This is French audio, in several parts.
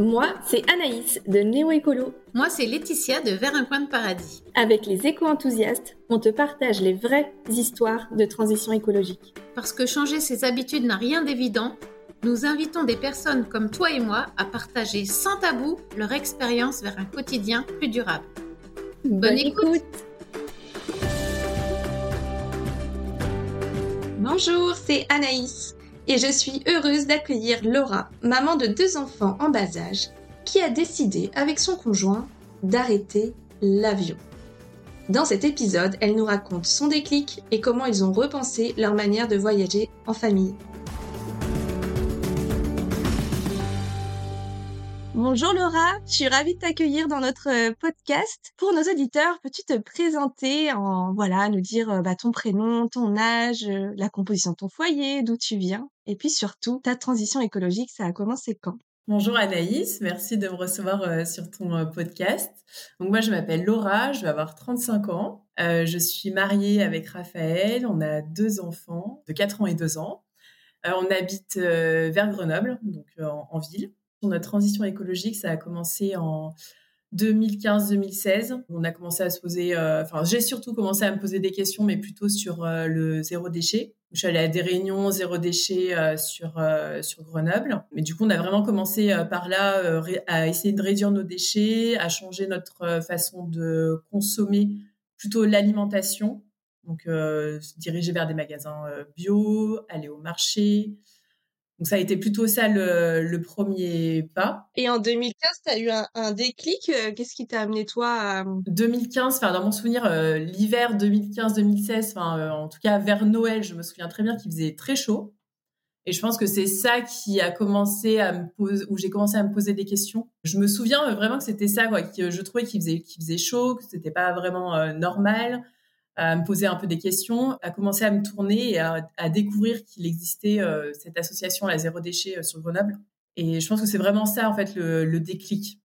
Moi, c'est Anaïs de Néo Écolo. Moi, c'est Laetitia de Vers un coin de paradis. Avec les éco-enthousiastes, on te partage les vraies histoires de transition écologique. Parce que changer ses habitudes n'a rien d'évident, nous invitons des personnes comme toi et moi à partager sans tabou leur expérience vers un quotidien plus durable. Bonne, écoute. Bonjour, c'est Anaïs et je suis heureuse d'accueillir Laura, maman de deux enfants en bas âge, qui a décidé avec son conjoint d'arrêter l'avion. Dans cet épisode, elle nous raconte son déclic et comment ils ont repensé leur manière de voyager en famille. Bonjour Laura, je suis ravie de t'accueillir dans notre euh, podcast. Pour nos auditeurs, peux-tu te présenter en voilà, nous dire euh, bah, ton prénom, ton âge, euh, la composition de ton foyer, d'où tu viens, et puis surtout ta transition écologique, ça a commencé quand? Bonjour Anaïs, merci de me recevoir sur ton podcast. Donc moi je m'appelle Laura, je vais avoir 35 ans. je suis mariée avec Raphaël, on a deux enfants de 4 ans et 2 ans. on habite vers Grenoble, donc en ville notre transition écologique, ça a commencé en 2015-2016. On a commencé à se poser, euh, j'ai surtout commencé à me poser des questions, mais plutôt sur euh, le zéro déchet. Je suis allée à des réunions zéro déchet euh, sur sur Grenoble, mais du coup, on a vraiment commencé par là à essayer de réduire nos déchets, à changer notre façon de consommer plutôt l'alimentation. Donc, se diriger vers des magasins bio, aller au marché, donc ça a été plutôt ça le, premier pas. Et en 2015, tu as eu un, déclic. Euh, qu'est-ce qui t'a amené toi à... 2015, enfin dans mon souvenir, euh, l'hiver 2015-2016, enfin euh, en tout cas vers Noël, je me souviens très bien qu'il faisait très chaud. Et je pense que c'est ça qui a commencé à me poser, où j'ai commencé à me poser des questions. Je me souviens vraiment que c'était ça, quoi, que je trouvais qu'il faisait, qu'il faisait chaud, que c'était pas vraiment normal à me poser un peu des questions, à commencer à me tourner et à, découvrir qu'il existait euh, cette association à la zéro déchet euh, sur Grenoble. Et je pense que c'est vraiment ça, en fait, le, déclic.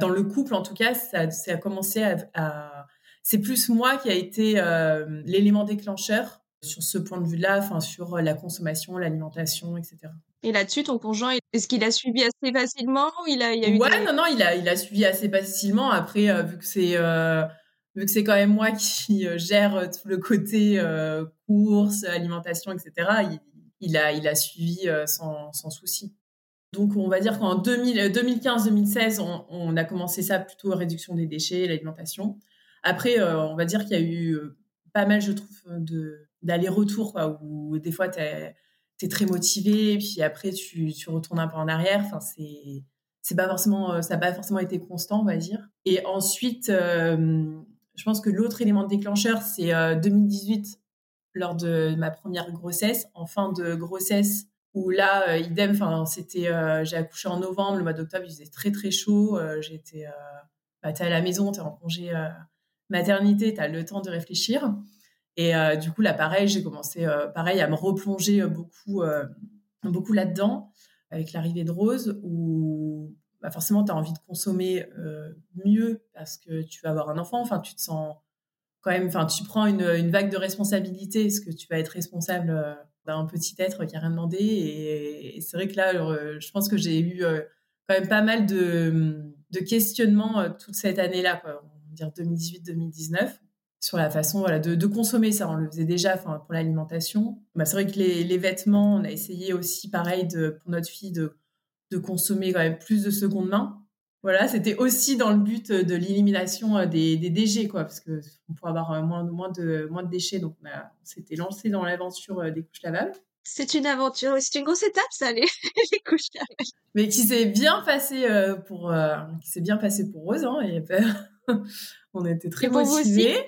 Dans le couple, en tout cas, ça, ça a commencé à... c'est plus moi qui a été euh, l'élément déclencheur sur ce point de vue-là, enfin sur la consommation, l'alimentation, etc. Et là-dessus, ton conjoint, est-ce qu'il a suivi assez facilement ou il a, il a eu Ouais, non, non, il a, il a suivi assez facilement. Après, vu que c'est vu que c'est quand même moi qui euh, gère euh, tout le côté euh, courses, alimentation, etc., il, a, suivi sans, sans souci. Donc, on va dire qu'en 2015-2016, on, a commencé ça plutôt réduction des déchets, l'alimentation. Après, on va dire qu'il y a eu pas mal, je trouve, d'aller-retour, où des fois, tu es, très motivé, puis après, tu, retournes un peu en arrière. Enfin, pas forcément ça n'a pas forcément été constant on va dire et ensuite je pense que l'autre élément déclencheur, c'est 2018, euh, lors de ma première grossesse, en fin de grossesse, où là, euh, idem, enfin, euh, j'ai accouché en novembre, le mois d'octobre, il faisait très très chaud. j'étais, bah, à la maison, t'es en congé maternité, t'as le temps de réfléchir. Et du coup, là, pareil, j'ai commencé, pareil, à me replonger beaucoup, beaucoup là-dedans, avec l'arrivée de Rose, où bah forcément, tu as envie de consommer euh, mieux parce que tu vas avoir un enfant. Enfin, tu te sens quand même, enfin, tu prends une, vague de responsabilité parce que tu vas être responsable euh, d'un petit être qui a rien demandé. Et, c'est vrai que là, euh, je pense que j'ai eu quand même pas mal de, questionnements toute cette année-là, dire 2018-2019 sur la façon voilà, de, consommer ça. On le faisait déjà pour l'alimentation. Bah, c'est vrai que les, les, vêtements, on a essayé aussi, pareil, pour notre fille, de de consommer quand même plus de seconde main. Voilà, c'était aussi dans le but de l'élimination euh, des, des, déchets, quoi, parce que on pourrait avoir euh, moins, moins, de, moins de déchets. Donc, on, s'était lancé dans l'aventure euh, des couches lavables. C'est une aventure, c'est une grosse étape, ça, les, les couches lavables. Mais qui s'est bien passé pour, qui s'est bien passé pour Rose, hein, et on était très motivés.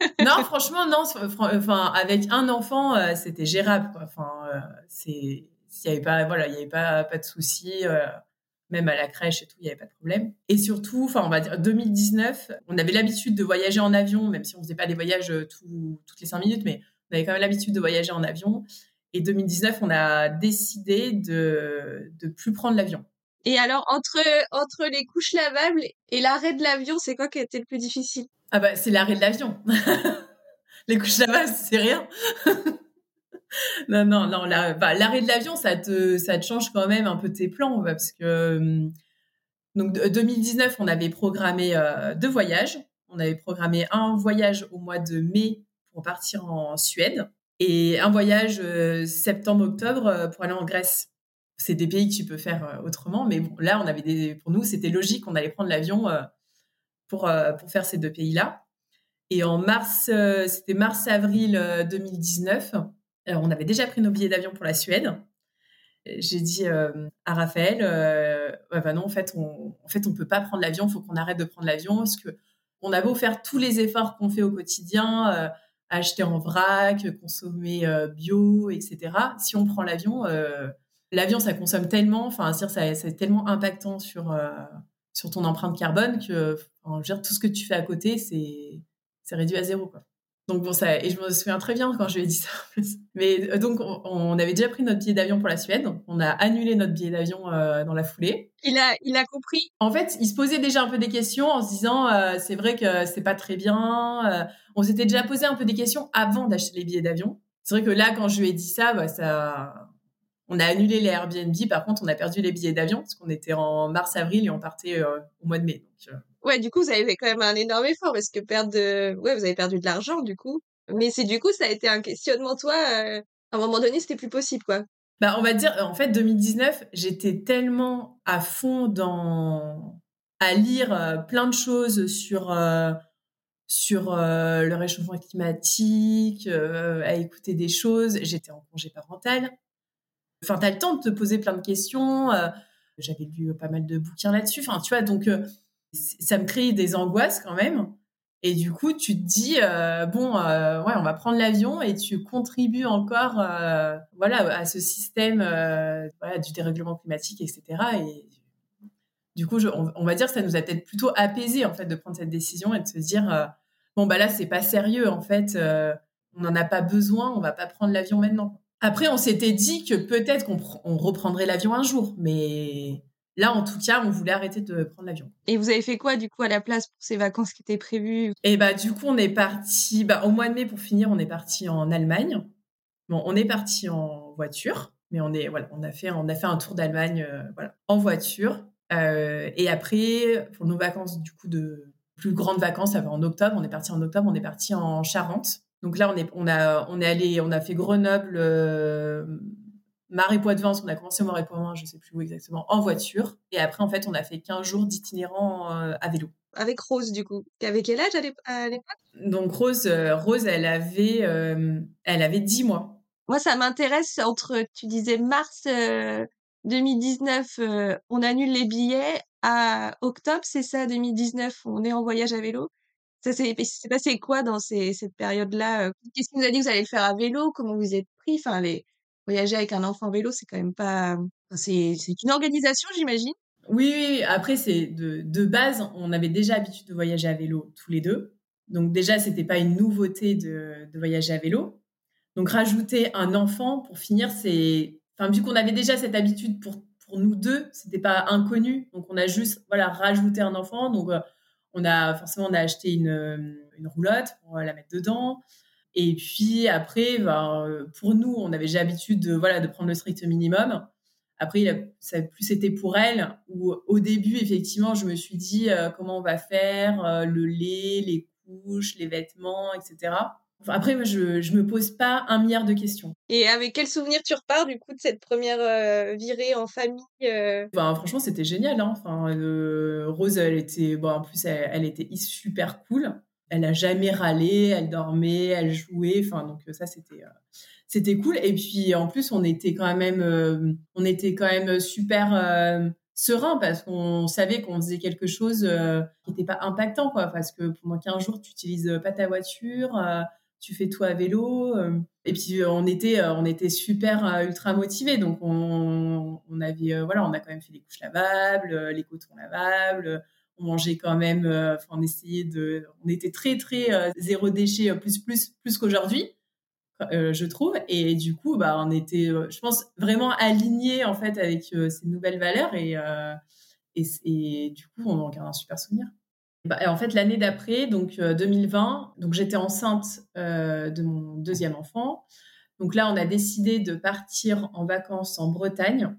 non, franchement, non. Enfin, avec un enfant, c'était gérable. Quoi. Enfin, c'est s'il y avait pas, voilà, il y avait pas, pas de soucis, euh, même à la crèche et tout, il n'y avait pas de problème. Et surtout, enfin, on va dire 2019, on avait l'habitude de voyager en avion, même si on faisait pas des voyages euh, toutes les cinq minutes, mais on avait quand même l'habitude de voyager en avion. Et 2019, on a décidé de de plus prendre l'avion. Et alors, entre, entre les couches lavables et l'arrêt de l'avion, c'est quoi qui a été le plus difficile? Ah bah, c'est l'arrêt de l'avion. les couches lavables, c'est rien. non, non, non. Bah, l'arrêt de l'avion, ça te, ça te change quand même un peu tes plans, parce que Donc 2019, on avait programmé deux voyages. On avait programmé un voyage au mois de mai pour partir en Suède et un voyage septembre-octobre pour aller en Grèce. C'est des pays que tu peux faire autrement, mais là, on avait pour nous, c'était logique, on allait prendre l'avion pour, pour faire ces deux pays-là. Et en mars, c'était mars-avril 2019, on avait déjà pris nos billets d'avion pour la Suède j'ai dit euh, à Raphaël, euh, bah non, en fait, on, en fait, peut pas prendre l'avion. Il faut qu'on arrête de prendre l'avion parce que on a beau faire tous les efforts qu'on fait au quotidien, euh, acheter en vrac, consommer bio, etc. Si on prend l'avion, l'avion, ça consomme tellement, enfin, ça, c'est tellement impactant sur sur ton empreinte carbone que, dire, tout ce que tu fais à côté, c'est c'est réduit à zéro, quoi. Donc bon, ça, et je me souviens très bien quand je lui ai dit ça. Mais euh, donc, on, avait déjà pris notre billet d'avion pour la Suède. On a annulé notre billet d'avion euh, dans la foulée. Il a, il a compris. En fait, il se posait déjà un peu des questions en se disant, euh, c'est vrai que c'est pas très bien. on s'était déjà posé un peu des questions avant d'acheter les billets d'avion. C'est vrai que là, quand je lui ai dit ça, bah, ça, on a annulé les Airbnb. Par contre, on a perdu les billets d'avion parce qu'on était en mars-avril et on partait au mois de mai. Donc, Ouais, du coup, vous avez fait quand même un énorme effort parce que perdre de... Ouais, vous avez perdu de l'argent, du coup. Mais c'est du coup, ça a été un questionnement, toi. Euh, à un moment donné, c'était plus possible, quoi. Bah, on va dire, en fait, 2019, j'étais tellement à fond dans à lire euh, plein de choses sur euh, sur le réchauffement climatique, à écouter des choses. J'étais en congé parental. Enfin, t'as le temps de te poser plein de questions. J'avais lu pas mal de bouquins là-dessus. Enfin, tu vois, donc ça me crée des angoisses quand même. Et du coup, tu te dis, euh, bon, euh, ouais, on va prendre l'avion et tu contribues encore euh, voilà, à ce système du dérèglement climatique, etc. Et du coup, on, va dire que ça nous a peut-être plutôt apaisé en fait de prendre cette décision et de se dire, bon, bah là, c'est pas sérieux en fait, on n'en a pas besoin, on va pas prendre l'avion maintenant. Après, on s'était dit que peut-être qu'on reprendrait l'avion un jour, mais Là, en tout cas, on voulait arrêter de prendre l'avion. Et vous avez fait quoi, du coup, à la place pour ces vacances qui étaient prévues? Et bah, du coup, on est parti, bah, au mois de mai, pour finir, on est parti en Allemagne. Bon, on est parti en voiture, mais on est, voilà, on a fait, on a fait un tour d'Allemagne, euh, voilà, en voiture. Euh, et après, pour nos vacances, du coup, de plus grandes vacances, ça va en octobre. On est parti en octobre, on est parti en Charente. Donc là, on est, on a, on est allé, on a fait Grenoble, euh, Marais-Poitevin, on a commencé au Marais-Poitevin, je sais plus où exactement, en voiture. Et après, en fait, on a fait 15 jours d'itinérant euh, à vélo. Avec Rose, du coup. Avait quel âge à l'époque? Donc, Rose, euh, Rose, elle avait, euh, elle avait 10 mois. Moi, ça m'intéresse entre, tu disais mars 2019, on annule les billets. À octobre, c'est ça, 2019, on est en voyage à vélo. Ça s'est passé quoi dans ces, cette période-là? Qu'est-ce qui nous a dit que vous allez le faire à vélo? Comment vous êtes pris? Enfin, les, voyager avec un enfant vélo, c'est quand même pas. c'est une organisation, j'imagine. Oui, oui, après, c'est de, de, base, on avait déjà l'habitude de voyager à vélo tous les deux. Donc, déjà, c'était pas une nouveauté de, de, voyager à vélo. Donc, rajouter un enfant pour finir, c'est. Enfin, vu qu'on avait déjà cette habitude pour, pour nous deux, c'était pas inconnu. Donc, on a juste voilà, rajouté un enfant. Donc, euh, on a forcément on a acheté une, une roulotte pour la mettre dedans. Et puis après, ben, pour nous, on avait déjà l'habitude de, voilà, de prendre le strict minimum. Après, ça a plus été pour elle, où au début, effectivement, je me suis dit euh, comment on va faire, euh, le lait, les couches, les vêtements, etc. après, moi, je, je me pose pas un milliard de questions. Et avec quel souvenir tu repars du coup de cette première euh, virée en famille ben, Franchement, c'était génial. Hein. Enfin, Rose, elle était, bon, en plus, elle, elle était super cool elle a jamais râlé, elle dormait, elle jouait. Enfin, donc ça, c'était euh, c'était cool. Et puis en plus, on était quand même, euh, on était quand même super euh, serein parce qu'on savait qu'on faisait quelque chose qui n'était pas impactant, quoi. Parce que pendant 15 jours, tu utilises pas ta voiture, tu fais tout à vélo. et puis on était, on était super ultra motivés. Donc on, on avait, voilà, on a quand même fait les couches lavables, les cotons lavables on mangeait quand même, euh, on essayait de, on était très très euh, zéro déchet euh, plus plus plus qu'aujourd'hui, je trouve. Et du coup, bah, on était, je pense, vraiment alignés en fait avec ces nouvelles valeurs et, et, du coup, on en garde un super souvenir. Bah, en fait, l'année d'après, donc 2020, donc j'étais enceinte de mon deuxième enfant. Donc là, on a décidé de partir en vacances en Bretagne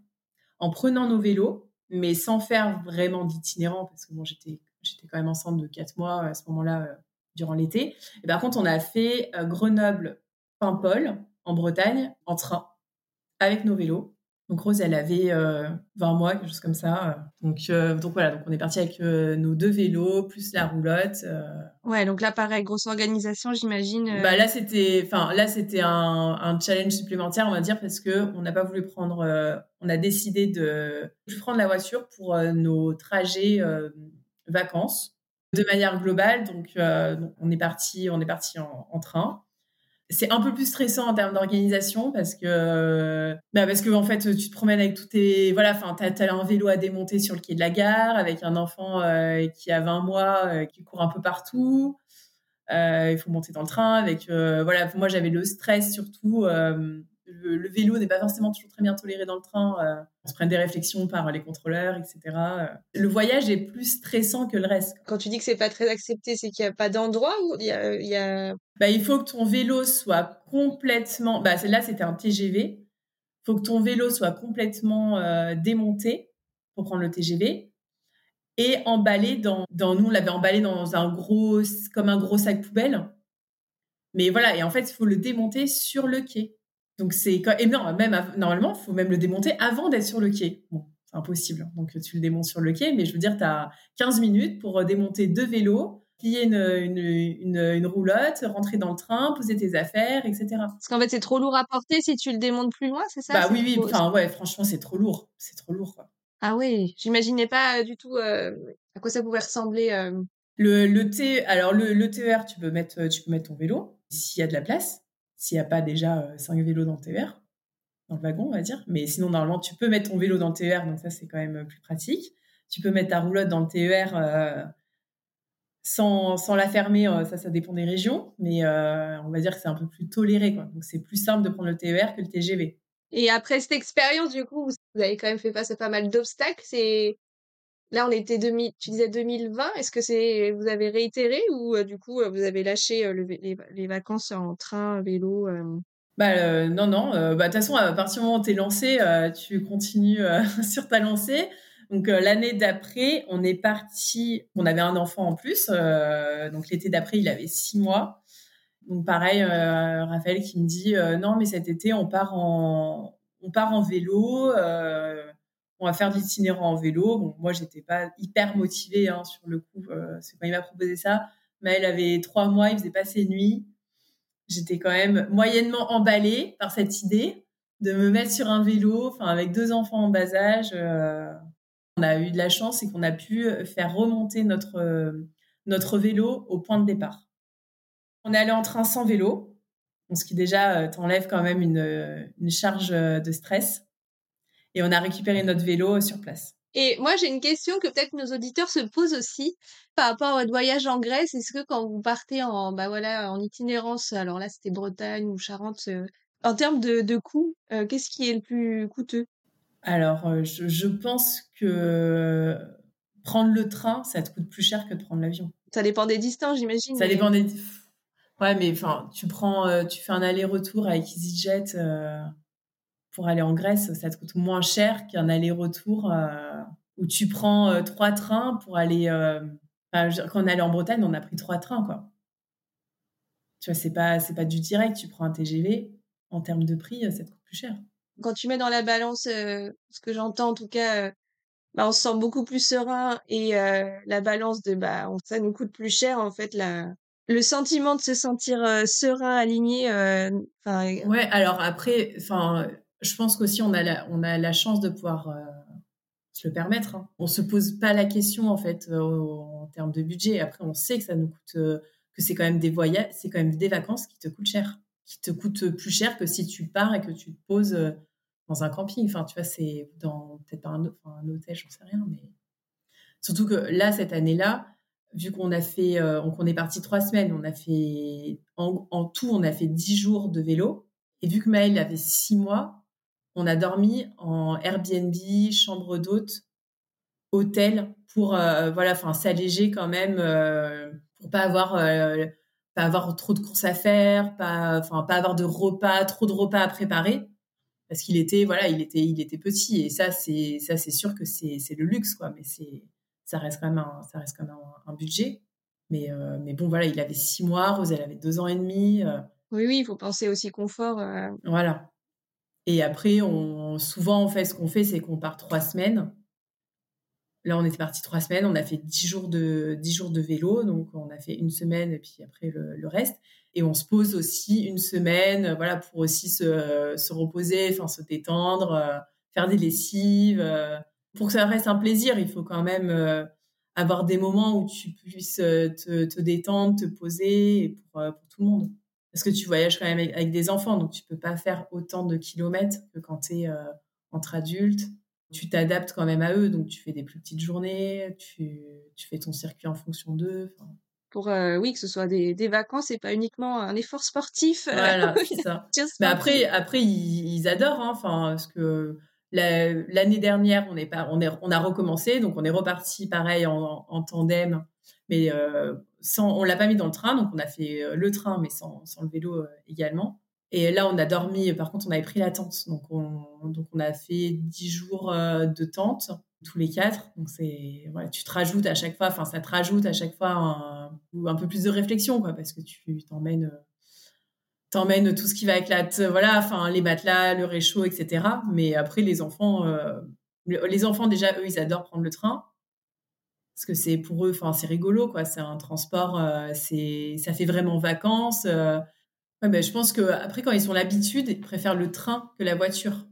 en prenant nos vélos mais sans faire vraiment d'itinérant, parce que bon, j'étais, j'étais quand même enceinte de quatre mois à ce moment-là, euh, durant l'été. Et par contre, on a fait euh, Grenoble-Paimpol, en Bretagne, en train, avec nos vélos. Donc Rose, elle avait 20 euh, mois, quelque chose comme ça. Donc, euh, donc voilà, donc on est parti avec euh, nos deux vélos plus la roulotte. Ouais, donc là pareil, grosse organisation, j'imagine. Bah là c'était, enfin là c'était un, un, challenge supplémentaire, on va dire, parce que on n'a pas voulu prendre, on a décidé de prendre la voiture pour nos trajets vacances de manière globale. Donc, on est parti, on est parti en, en train c'est un peu plus stressant en termes d'organisation parce que bah parce que en fait tu te promènes avec tous tes voilà enfin t'as as un vélo à démonter sur le quai de la gare avec un enfant euh, qui a 20 mois euh, qui court un peu partout. Euh, il faut monter dans le train avec voilà moi j'avais le stress surtout le, vélo n'est pas forcément toujours très bien toléré dans le train. Euh, on se prend des réflexions par les contrôleurs, etc. Euh. Le voyage est plus stressant que le reste. Quand tu dis que c'est pas très accepté, c'est qu'il n'y a pas d'endroit où il y a, Bah, il faut que ton vélo soit complètement. Bah, là, c'était un TGV. Il faut que ton vélo soit complètement euh, démonté pour prendre le TGV et emballé dans, dans nous on l'avait emballé dans un gros comme un gros sac poubelle mais voilà et en fait il faut le démonter sur le quai donc c'est énorme. Même normalement, il faut même le démonter avant d'être sur le quai. Bon, c'est impossible. Hein. Donc tu le démontes sur le quai, mais je veux dire, tu as 15 minutes pour euh, démonter deux vélos, plier une, une, une, roulotte, rentrer dans le train, poser tes affaires, etc. Parce qu'en fait, c'est trop lourd à porter si tu le démontes plus loin, c'est ça? Bah oui, oui. Enfin, ouais, franchement, c'est trop lourd. C'est trop lourd, quoi. Ah oui, j'imaginais pas euh, du tout euh, à quoi ça pouvait ressembler. Le, le T, alors le, le TER, tu peux mettre, tu peux mettre ton vélo s'il y a de la place s'il n'y a pas déjà 5 euh, vélos dans le TER, dans le wagon, on va dire. Mais sinon, normalement, tu peux mettre ton vélo dans le TER, donc ça, c'est quand même plus pratique. Tu peux mettre ta roulotte dans le TER euh, sans, sans, la fermer, euh, ça, ça dépend des régions, mais on va dire que c'est un peu plus toléré. Quoi. Donc, c'est plus simple de prendre le TER que le TGV. Et après cette expérience, du coup, vous avez quand même fait face à pas mal d'obstacles. C'est Là, on était 2000, tu disais 2020. Est-ce que c'est vous avez réitéré ou euh, du coup euh, vous avez lâché euh, les, vacances en train, vélo Bah non non. bah de toute façon, à partir du moment où tu es lancé, tu continues sur ta lancée. Donc l'année d'après, on est parti. On avait un enfant en plus. donc l'été d'après, il avait six mois. Donc pareil, Raphaël qui me dit non mais cet été on part en on part en vélo on va faire de l'itinérant en vélo. Bon, moi, j'étais pas hyper motivée hein, sur le coup. Euh, c'est quand il m'a proposé ça. Mais elle avait trois mois, il faisait pas ses nuits. J'étais quand même moyennement emballée par cette idée de me mettre sur un vélo, enfin avec deux enfants en bas âge. Euh, on a eu de la chance et qu'on a pu faire remonter notre notre vélo au point de départ. On est allé en train sans vélo, ce qui déjà euh, t'enlève quand même une, une charge de stress et on a récupéré notre vélo sur place. Et moi, j'ai une question que peut-être nos auditeurs se posent aussi par rapport à votre voyage en Grèce. Est-ce que quand vous partez en, bah voilà, en itinérance, alors là, c'était Bretagne ou Charente, euh, en termes de, de coûts, euh, qu'est-ce qui est le plus coûteux? Alors, euh, je, pense que prendre le train, ça te coûte plus cher que de prendre l'avion. Ça dépend des distances, j'imagine. Ça dépend des. Ouais, mais enfin, tu prends, tu fais un aller-retour avec EasyJet pour aller en Grèce, ça te coûte moins cher qu'un aller-retour euh, où tu prends euh, trois trains pour aller. Euh, quand on allait en Bretagne, on a pris trois trains, quoi. Tu vois, c'est pas, c'est pas du direct. Tu prends un TGV, en termes de prix, ça te coûte plus cher. Quand tu mets dans la balance, ce que j'entends en tout cas, bah, on se sent beaucoup plus serein et la balance de bah, ça nous coûte plus cher, en fait, la, le sentiment de se sentir serein, aligné. ouais, alors après, enfin je pense qu'aussi on a la, on a la chance de pouvoir euh, se le permettre. Hein. On se pose pas la question en fait euh, en termes de budget. Après, on sait que ça nous coûte, euh, que c'est quand même des voyages, c'est quand même des vacances qui te coûtent cher, qui te coûtent plus cher que si tu pars et que tu te poses dans un camping. Enfin, tu vois, c'est dans peut-être pas un, enfin, un hôtel, j'en sais rien, mais surtout que là cette année-là, vu qu'on a fait, qu'on est parti trois semaines, on a fait en, en, tout, on a fait dix jours de vélo. Et vu que Maëlle avait six mois, on a dormi en Airbnb, chambre d'hôte, hôtel pour euh, voilà, enfin s'alléger quand même euh, pour pas avoir euh, pas avoir trop de courses à faire, pas enfin pas avoir de repas, trop de repas à préparer parce qu'il était voilà, il était il était petit et ça c'est ça c'est sûr que c'est c'est le luxe quoi, mais c'est ça reste quand même un ça reste quand même un, budget. Mais mais bon voilà, il avait six mois, Rose elle avait deux ans et demi. Oui oui, il faut penser aussi confort. Voilà. Et après on souvent en fait ce qu'on fait c'est qu'on part trois semaines Là, on était parti trois semaines. On a fait dix jours de dix jours de vélo, donc on a fait une semaine et puis après le, reste. Et on se pose aussi une semaine, voilà, pour aussi se, se reposer, enfin se détendre, euh, faire des lessives. Euh. pour que ça reste un plaisir, il faut quand même euh, avoir des moments où tu puisses te, te détendre, te poser pour, pour, tout le monde. Parce que tu voyages quand même avec, avec, des enfants, donc tu peux pas faire autant de kilomètres que quand tu es entre adultes tu t'adaptes quand même à eux, donc tu fais des plus petites journées, tu, tu fais ton circuit en fonction d'eux. Pour euh, oui, que ce soit des, des, vacances et pas uniquement un effort sportif. Euh, voilà, c'est ça. Mais après, après ils, adorent, hein, enfin, parce que l'année dernière, on, est pas, on, est, on a recommencé, donc on est reparti pareil en, en tandem, mais euh, sans, on l'a pas mis dans le train, donc on a fait le train, mais sans, le vélo également. Et là, on a dormi. Par contre, on avait pris la tente. Donc, on, donc on a fait dix jours euh, de tente, tous les quatre. Donc, c'est, voilà, tu te rajoutes à chaque fois, enfin, ça te rajoute à chaque fois un, un peu plus de réflexion, quoi, parce que tu t'emmènes, t'emmènes tout ce qui va avec la, voilà, enfin, les matelas, le réchaud, etc. Mais après, les enfants, euh, les enfants, déjà, eux, ils adorent prendre le train. Parce que c'est pour eux, enfin, c'est rigolo, quoi. C'est un transport, euh, c'est, ça fait vraiment vacances. Ouais, ben, je pense que après quand ils ont l'habitude, ils préfèrent le train que la voiture.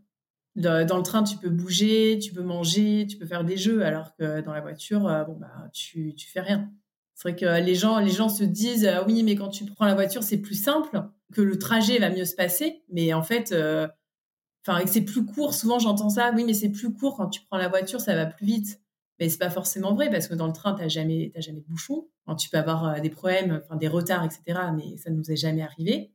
Dans le train, tu peux bouger, tu peux manger, tu peux faire des jeux, alors que dans la voiture, euh, bon bah tu tu fais rien. C'est vrai que les gens les gens se disent euh, oui, mais quand tu prends la voiture, c'est plus simple, que le trajet va mieux se passer, mais en fait euh, enfin c'est plus court, souvent j'entends ça, oui, mais c'est plus court quand tu prends la voiture, ça va plus vite. Mais c'est pas forcément vrai parce que dans le train, tu jamais, jamais de bouchon. tu peux avoir des problèmes, enfin des retards, etc. Mais ça ne nous est jamais arrivé.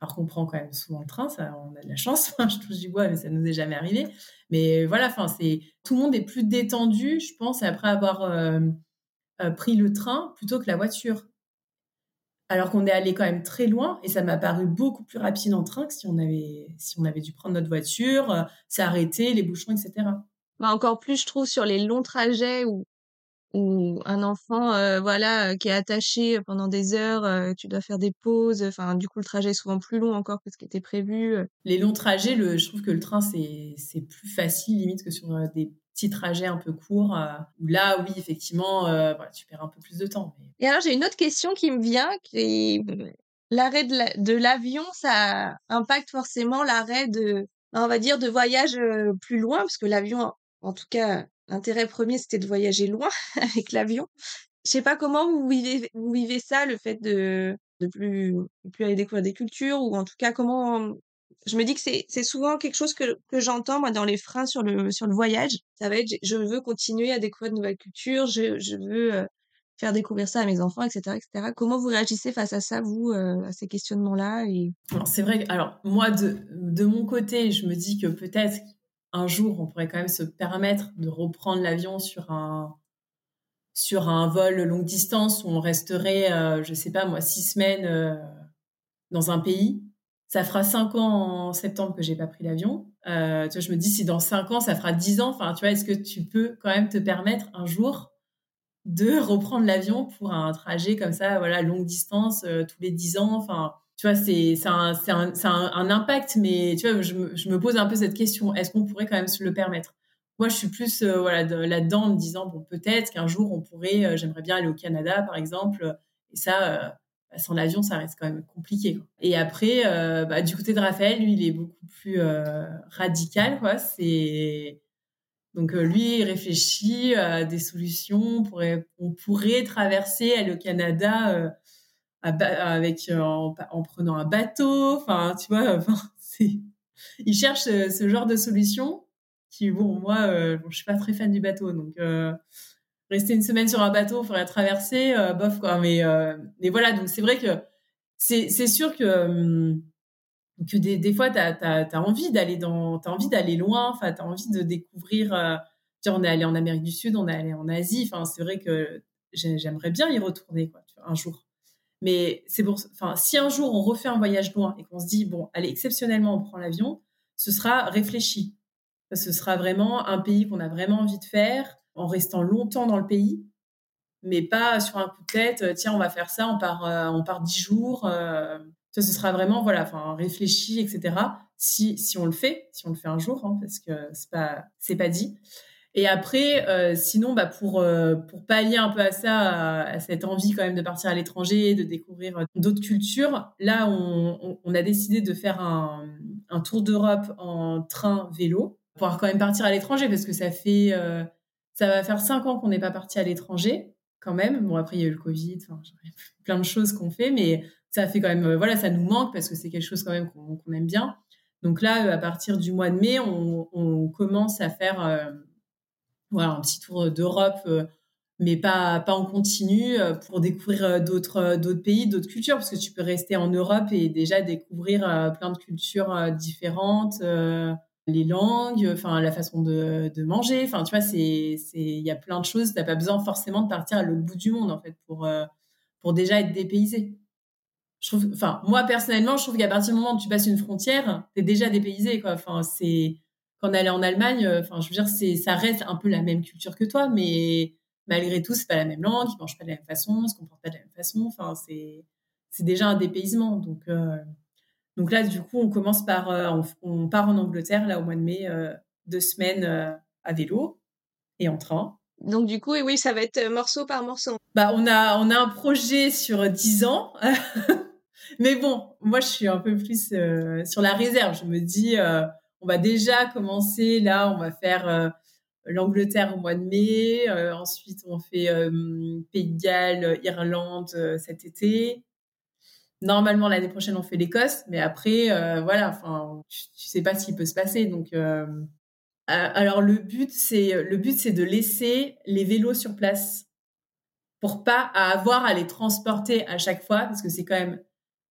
Alors qu'on prend quand même souvent le train, ça, on a de la chance. je touche du bois, mais ça nous est jamais arrivé. Mais voilà, enfin, tout le monde est plus détendu, je pense, après avoir euh, euh, pris le train plutôt que la voiture. Alors qu'on est allé quand même très loin et ça m'a paru beaucoup plus rapide en train que si on avait dû prendre notre voiture, euh, s'arrêter, les bouchons, etc. Bah encore plus, je trouve, sur les longs trajets où ou un enfant euh, voilà qui est attaché pendant des heures euh, tu dois faire des pauses enfin du coup le trajet est souvent plus long encore que ce qui était prévu les longs trajets le, je trouve que le train c'est c'est plus facile limite que sur euh, des petits trajets un peu courts où là oui effectivement voilà, tu perds un peu plus de temps et alors j'ai une autre question qui me vient qui l'arrêt de l'avion ça impacte forcément l'arrêt de on va dire de voyage plus loin parce que l'avion en tout cas L'intérêt premier, c'était de voyager loin avec l'avion. Je sais pas comment vous vivez, ça, le fait de de plus plus aller découvrir des cultures ou en tout cas comment je me dis que c'est souvent quelque chose que que j'entends moi dans les freins sur le sur le voyage. Ça va être je veux continuer à découvrir de nouvelles cultures, je veux faire découvrir ça à mes enfants, etc., etc. Comment vous réagissez face à ça, vous, à ces questionnements-là. C'est vrai. alors moi, de, de mon côté, je me dis que peut-être un jour, on pourrait quand même se permettre de reprendre l'avion sur un sur un vol longue distance où on resterait, euh, je sais pas moi, six semaines euh, dans un pays. Ça fera cinq ans en septembre que j'ai pas pris l'avion. Euh, tu vois, je me dis si dans cinq ans ça fera dix ans. Enfin, tu vois, est-ce que tu peux quand même te permettre un jour de reprendre l'avion pour un trajet comme ça, voilà, longue distance tous les dix ans. Enfin, tu vois, c'est un, un, un, un, impact, mais tu vois, je me, je me pose un peu cette question est-ce qu'on pourrait quand même se le permettre? Moi, je suis plus euh, voilà là-dedans en me disant bon, peut-être qu'un jour on pourrait, euh, j'aimerais bien aller au Canada, par exemple, et ça, euh, bah, sans l'avion, ça reste quand même compliqué. Quoi. Et après, bah, du côté de Raphaël, lui, il est beaucoup plus radical, quoi. C'est donc lui, il réfléchit à des solutions. On pourrait, on pourrait traverser le Canada avec euh, en, prenant un bateau. Enfin, tu vois, enfin, c'est ils cherchent ce, genre de solution qui, bon, moi, euh, bon, je suis pas très fan du bateau, donc euh, rester une semaine sur un bateau, faudrait traverser, bof quoi. Mais mais voilà, donc c'est vrai que c'est sûr que hum, que des, des fois t'as as, as, envie d'aller dans t'as envie d'aller loin, enfin t'as envie de découvrir. Euh, on est allé en Amérique du Sud, on est allé en Asie. Enfin, c'est vrai que j'aimerais bien y retourner quoi, un jour. Mais c'est pour, enfin, si un jour on refait un voyage loin et qu'on se dit, bon, allez, exceptionnellement, on prend l'avion, ce sera réfléchi. Ce sera vraiment un pays qu'on a vraiment envie de faire en restant longtemps dans le pays, mais pas sur un coup de tête. Tiens, on va faire ça, on part, on part dix jours. ça, ce sera vraiment voilà, enfin réfléchi, etc. Si si on le fait, si on le fait un jour, hein, parce que c'est pas c'est pas dit. Et après, euh, sinon, bah pour euh, pour pallier un peu à ça, à, cette envie quand même de partir à l'étranger, de découvrir euh, d'autres cultures, là, on, a décidé de faire un, tour d'Europe en train vélo pour quand même partir à l'étranger parce que ça fait ça va faire cinq ans qu'on n'est pas parti à l'étranger quand même. Bon après il y a eu le Covid, plein de choses qu'on fait, mais ça fait quand même voilà ça nous manque parce que c'est quelque chose quand même qu'on aime bien. Donc là, à partir du mois de mai, on commence à faire voilà, un petit tour d'Europe, euh, mais pas, pas en continu, euh, pour découvrir euh, d'autres, pays, d'autres cultures, parce que tu peux rester en Europe et déjà découvrir plein de cultures différentes, les langues, enfin la façon de, de manger, enfin tu vois, il y a plein de choses. T'as pas besoin forcément de partir à l'autre bout du monde en fait pour, pour déjà être dépaysé. Je trouve, enfin moi personnellement, je trouve qu'à partir du moment où tu passes une frontière, t'es déjà dépaysé quoi. Enfin c'est quand on allait en Allemagne, euh, enfin, je veux dire, c'est, ça reste un peu la même culture que toi, mais malgré tout, c'est pas la même langue, ils mangent pas de la même façon, ils se comportent pas de la même façon. Enfin, c'est, c'est déjà un dépaysement. Donc, euh, donc là, du coup, on commence par, euh, on, part en Angleterre là au mois de mai, deux semaines à vélo et en train. Donc du coup, et oui, ça va être morceau par morceau. Bah, on a, on a un projet sur dix ans. Mais bon, moi, je suis un peu plus sur la réserve. Je me dis, on va déjà commencer là, on va faire euh, l'Angleterre au mois de mai, euh, ensuite on fait euh, Pays de Galles, Irlande cet été. Normalement l'année prochaine on fait l'Écosse, mais après voilà, enfin tu, sais pas ce qui peut se passer donc. alors le but c'est le but c'est de laisser les vélos sur place pour pas avoir à les transporter à chaque fois parce que c'est quand même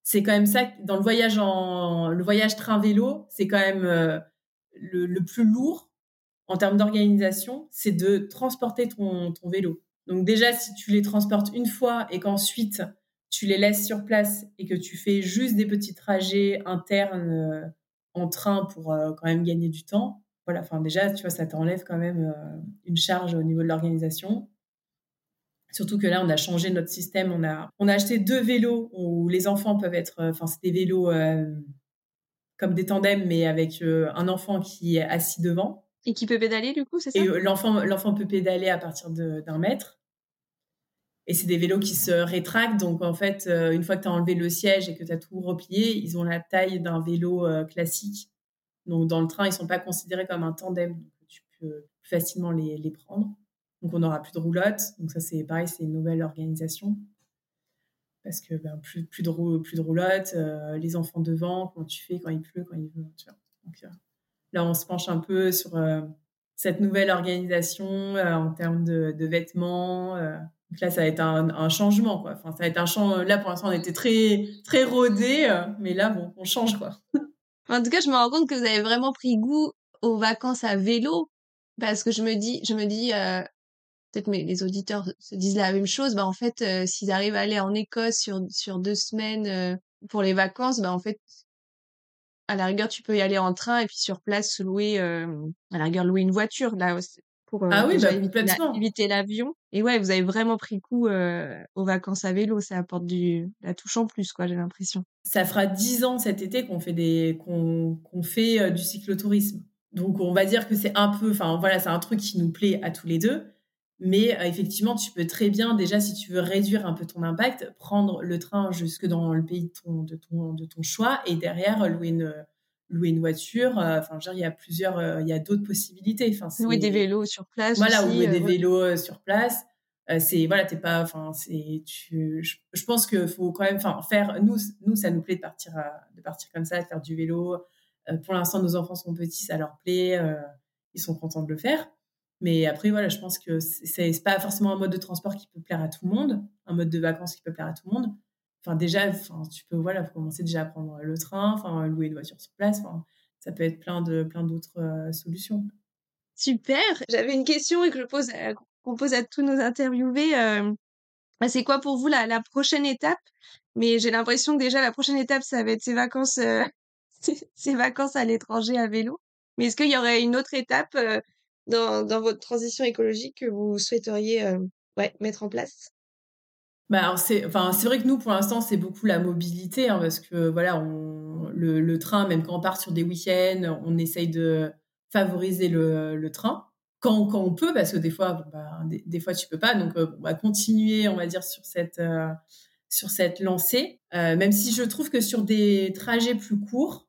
c'est quand même ça dans le voyage en le voyage train vélo c'est quand même euh, le, plus lourd en termes d'organisation c'est de transporter ton, ton vélo. Donc déjà si tu les transportes une fois et qu'ensuite tu les laisses sur place et que tu fais juste des petits trajets internes euh, en train pour euh, quand même gagner du temps voilà enfin déjà tu vois ça t'enlève quand même une charge au niveau de l'organisation Surtout que là, on a changé notre système. On a, on a acheté deux vélos où les enfants peuvent être, euh, enfin, c'est des vélos euh, comme des tandems, mais avec euh, un enfant qui est assis devant. Et qui peut pédaler, du coup, c'est ça? Et l'enfant, l'enfant peut pédaler à partir d'un mètre. Et c'est des vélos qui se rétractent. Donc, en fait, une fois que tu as enlevé le siège et que tu as tout replié, ils ont la taille d'un vélo classique. Donc, dans le train, ils sont pas considérés comme un tandem. Donc, tu peux facilement les, les prendre. Donc on n'aura plus de roulotte. Donc ça c'est pareil, c'est une nouvelle organisation parce que ben, plus, plus, de, plus de roulotte, euh, les enfants devant, comment tu fais quand il pleut, quand il veut. Donc, euh, là, on se penche un peu sur euh, cette nouvelle organisation en termes de, vêtements. donc là, ça va être un, changement, quoi. Enfin, ça va être un. Là, pour l'instant, on était très, très rodés, mais là, bon, on change, quoi. en tout cas, je me rends compte que vous avez vraiment pris goût aux vacances à vélo parce que je me dis, je me dis, peut-être mais les auditeurs se disent la même chose, bah en fait, euh, s'ils arrivent à aller en Écosse sur, sur deux semaines euh, pour les vacances, bah en fait, à la rigueur, tu peux y aller en train et puis sur place louer, euh, à la rigueur, louer une voiture là pour ah oui, bah, éviter, l'avion. Et ouais, vous avez vraiment pris coup aux vacances à vélo, ça apporte du la touche en plus, quoi, j'ai l'impression. Ça fera dix ans cet été qu'on fait des qu'on qu'on fait du cyclotourisme. Donc on va dire que c'est un peu, enfin voilà, c'est un truc qui nous plaît à tous les deux. Mais euh, effectivement, tu peux très bien, déjà, si tu veux réduire un peu ton impact, prendre le train jusque dans le pays de ton, de ton, de ton choix et derrière louer une, louer une voiture. Euh, enfin, il y a plusieurs, euh, il y a d'autres possibilités. Enfin, louer des vélos sur place. Voilà, louer des vélos sur place. c'est voilà, t'es pas, enfin, c'est, tu, je, pense que faut quand même, enfin, faire. Nous, nous, ça nous plaît de partir, de partir comme ça, de faire du vélo. pour l'instant, nos enfants sont petits, ça leur plaît. ils sont contents de le faire. Mais après, voilà, je pense que c'est pas forcément un mode de transport qui peut plaire à tout le monde, un mode de vacances qui peut plaire à tout le monde. Enfin, déjà, enfin, tu peux voilà, commencer déjà à prendre le train, enfin, louer une voiture sur place. Ça peut être plein de plein d'autres euh, solutions. Super. J'avais une question et que je pose qu'on pose à tous nos interviewés. Euh, c'est quoi pour vous la, la prochaine étape? Mais j'ai l'impression que déjà la prochaine étape, ça va être ces vacances, euh, ces vacances à l'étranger à vélo. Mais est-ce qu'il y aurait une autre étape dans, votre transition écologique que vous souhaiteriez ouais, mettre en place? Bah c'est enfin vrai que nous pour l'instant c'est beaucoup la mobilité hein, parce que voilà on le, train même quand on part sur des week-ends on essaye de favoriser le, train quand, quand, on peut parce que des fois bah, des, des, fois tu peux pas. Donc on va continuer on va dire sur cette sur cette lancée. Euh, même si je trouve que sur des trajets plus courts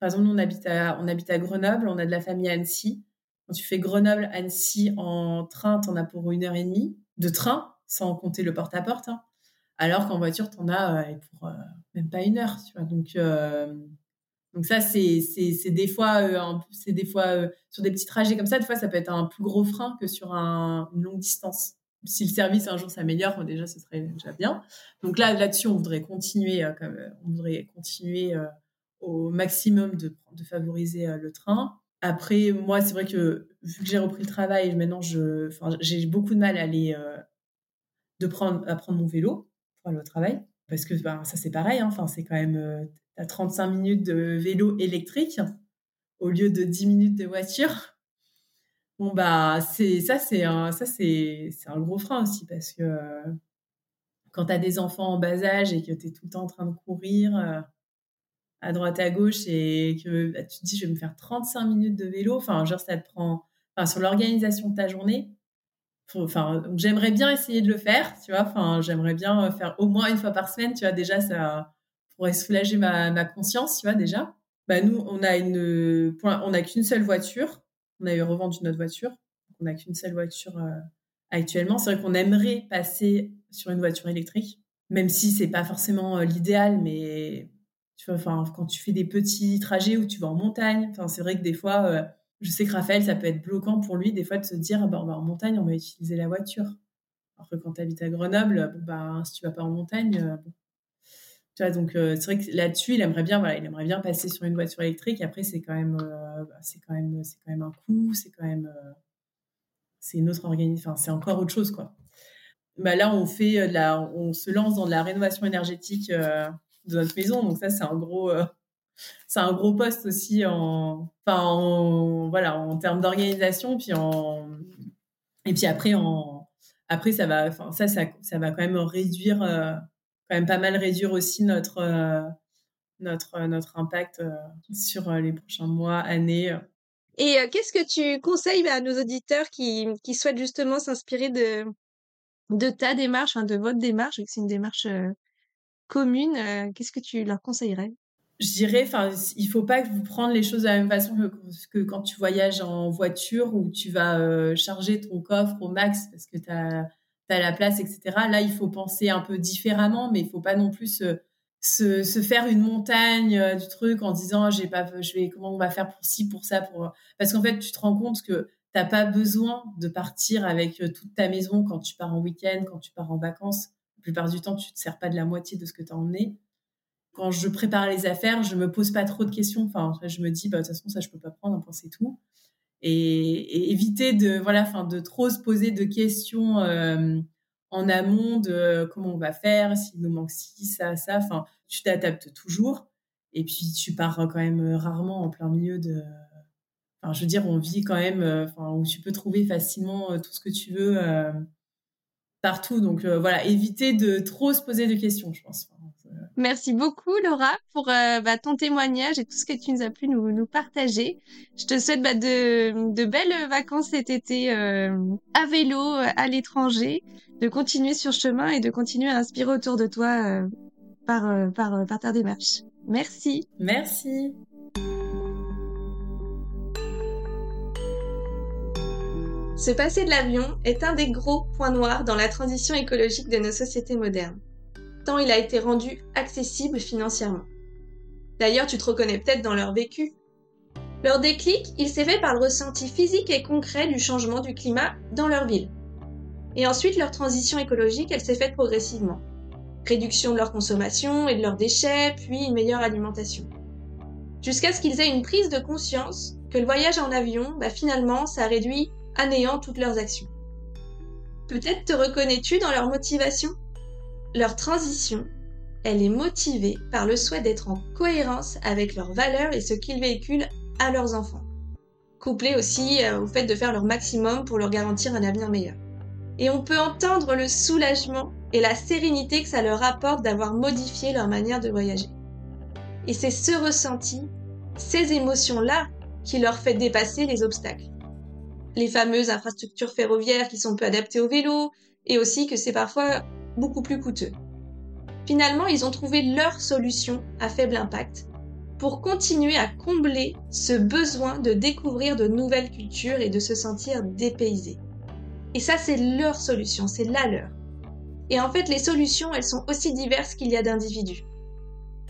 par exemple nous on habite à on habite à Grenoble on a de la famille à Annecy quand tu fais Grenoble Annecy en train t'en as pour une heure et demie de train sans compter le porte-à-porte. Hein. Alors qu'en voiture, tu en as euh, pour euh, même pas une heure. Tu. Donc, euh, donc ça, c'est, des fois, c'est des fois sur des petits trajets comme ça, des fois, ça peut être un plus gros frein que sur un, une longue distance. Si le service un jour s'améliore, déjà, ce serait déjà bien. Donc là, là-dessus, on voudrait continuer, on voudrait continuer au maximum de favoriser le train. Après, moi, c'est vrai que vu que j'ai repris le travail, maintenant, je, j'ai beaucoup de mal à aller de prendre, à prendre mon vélo pour aller au travail. Parce que ben, ça, c'est pareil. Hein. Enfin, c'est quand même euh, à 35 minutes de vélo électrique au lieu de 10 minutes de voiture. Bon, bah, c'est, ça, c'est un, ça, c'est, c'est un gros frein aussi parce que euh, quand tu as des enfants en bas âge et que tu es tout le temps en train de courir euh, à droite, à gauche et que bah, tu te dis, je vais me faire 35 minutes de vélo, enfin, genre, ça te prend, enfin, sur l'organisation de ta journée, enfin j'aimerais bien essayer de le faire tu vois. Enfin j'aimerais bien euh, faire au moins une fois par semaine tu vois. Déjà ça pourrait soulager ma, conscience tu vois déjà. Bah nous on a une on a qu'une seule voiture. On a eu revendu notre voiture. On n'a qu'une seule voiture euh, actuellement. C'est vrai qu'on aimerait passer sur une voiture électrique même si c'est pas forcément euh, l'idéal mais enfin quand tu fais des petits trajets où tu vas en montagne enfin c'est vrai que des fois je sais que Raphaël, ça peut être bloquant pour lui des fois de se dire, bah, on va en montagne, on va utiliser la voiture. Alors que quand tu habites à Grenoble, bon, bah, si tu vas pas en montagne, euh, tu vois, donc euh, c'est vrai que là-dessus, il aimerait bien, voilà, il aimerait bien passer sur une voiture électrique. Après, c'est quand même, euh, bah, c'est quand même, c'est quand même un coût, c'est quand même, c'est une autre organisation, c'est encore autre chose, quoi. Bah, là, on fait la, on se lance dans de la rénovation énergétique de notre maison, donc ça, c'est un gros c'est un gros poste aussi en, enfin, en, voilà, en termes d'organisation, puis en, et puis après, en, après, ça va, enfin, ça, ça, ça va quand même réduire, euh, quand même pas mal réduire aussi notre, euh, notre, notre impact euh, sur les prochains mois, années. Et qu'est-ce que tu conseilles à nos auditeurs qui, qui souhaitent justement s'inspirer de, de ta démarche, de votre démarche, vu que c'est une démarche commune, qu'est-ce que tu leur conseillerais? Je dirais, enfin, il faut pas que vous prendre les choses de la même façon que, quand tu voyages en voiture où tu vas euh, charger ton coffre au max parce que tu as, la place, etc. Là, il faut penser un peu différemment, mais il faut pas non plus se, se, faire une montagne euh, du truc en disant, j'ai pas, je vais, comment on va faire pour ci, pour ça, pour, parce qu'en fait, tu te rends compte que t'as pas besoin de partir avec euh, toute ta maison quand tu pars en week-end, quand tu pars en vacances. La plupart du temps, tu te sers pas de la moitié de ce que tu as emmené quand je prépare les affaires, je me pose pas trop de questions. Enfin, je me dis, bah, de toute façon, ça, je peux pas prendre, point, c'est tout. Et, éviter de, voilà, enfin, de trop se poser de questions euh, en amont de comment on va faire, s'il nous manque ci, ça, ça. Enfin, tu t'adaptes toujours. Et puis, tu pars quand même rarement en plein milieu de. Enfin, je veux dire, on vit quand même, euh, enfin, où tu peux trouver facilement euh, tout ce que tu veux partout. Donc, voilà, éviter de trop se poser de questions, je pense. Merci beaucoup Laura pour euh, bah, ton témoignage et tout ce que tu nous as pu nous, nous partager. Je te souhaite bah, de, de, belles vacances cet été euh, à vélo euh, à l'étranger, de continuer sur chemin et de continuer à inspirer autour de toi par, par, par ta démarche. Merci. Merci. Se passer de l'avion est un des gros points noirs dans la transition écologique de nos sociétés modernes il a été rendu accessible financièrement. D'ailleurs, tu te reconnais peut-être dans leur vécu. Leur déclic, il s'est fait par le ressenti physique et concret du changement du climat dans leur ville. Et ensuite, leur transition écologique, elle s'est faite progressivement. Réduction de leur consommation et de leurs déchets, puis une meilleure alimentation. Jusqu'à ce qu'ils aient une prise de conscience que le voyage en avion, bah finalement, ça réduit à néant toutes leurs actions. Peut-être te reconnais-tu dans leur motivation? Leur transition elle est motivée par le souhait d'être en cohérence avec leurs valeurs et ce qu'ils véhiculent à leurs enfants, couplé aussi euh, au fait de faire leur maximum pour leur garantir un avenir meilleur. Et on peut entendre le soulagement et la sérénité que ça leur apporte d'avoir modifié leur manière de voyager. Et c'est ce ressenti, ces émotions-là, qui leur fait dépasser les obstacles. Les fameuses infrastructures ferroviaires qui sont peu adaptées au vélo, et aussi que c'est parfois beaucoup plus coûteux. Finalement, ils ont trouvé leur solution à faible impact pour continuer à combler ce besoin de découvrir de nouvelles cultures et de se sentir dépaysés. Et ça, c'est leur solution, c'est la leur. Et en fait, les solutions, elles sont aussi diverses qu'il y a d'individus.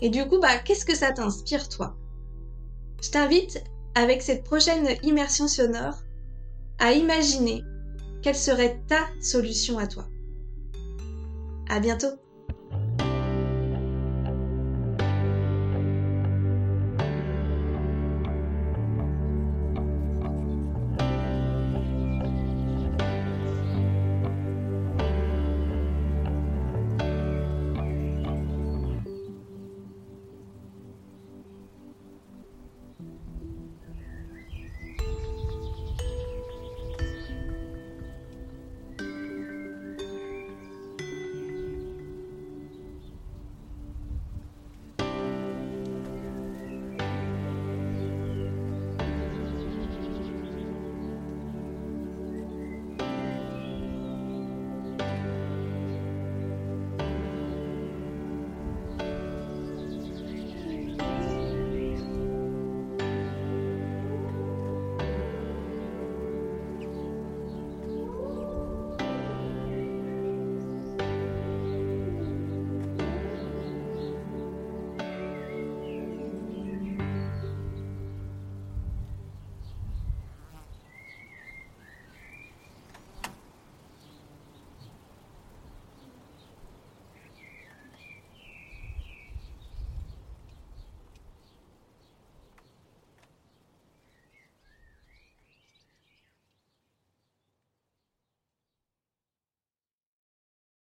Et du coup, bah, qu'est-ce que ça t'inspire, toi? Je t'invite, avec cette prochaine immersion sonore, à imaginer quelle serait ta solution à toi. À bientôt!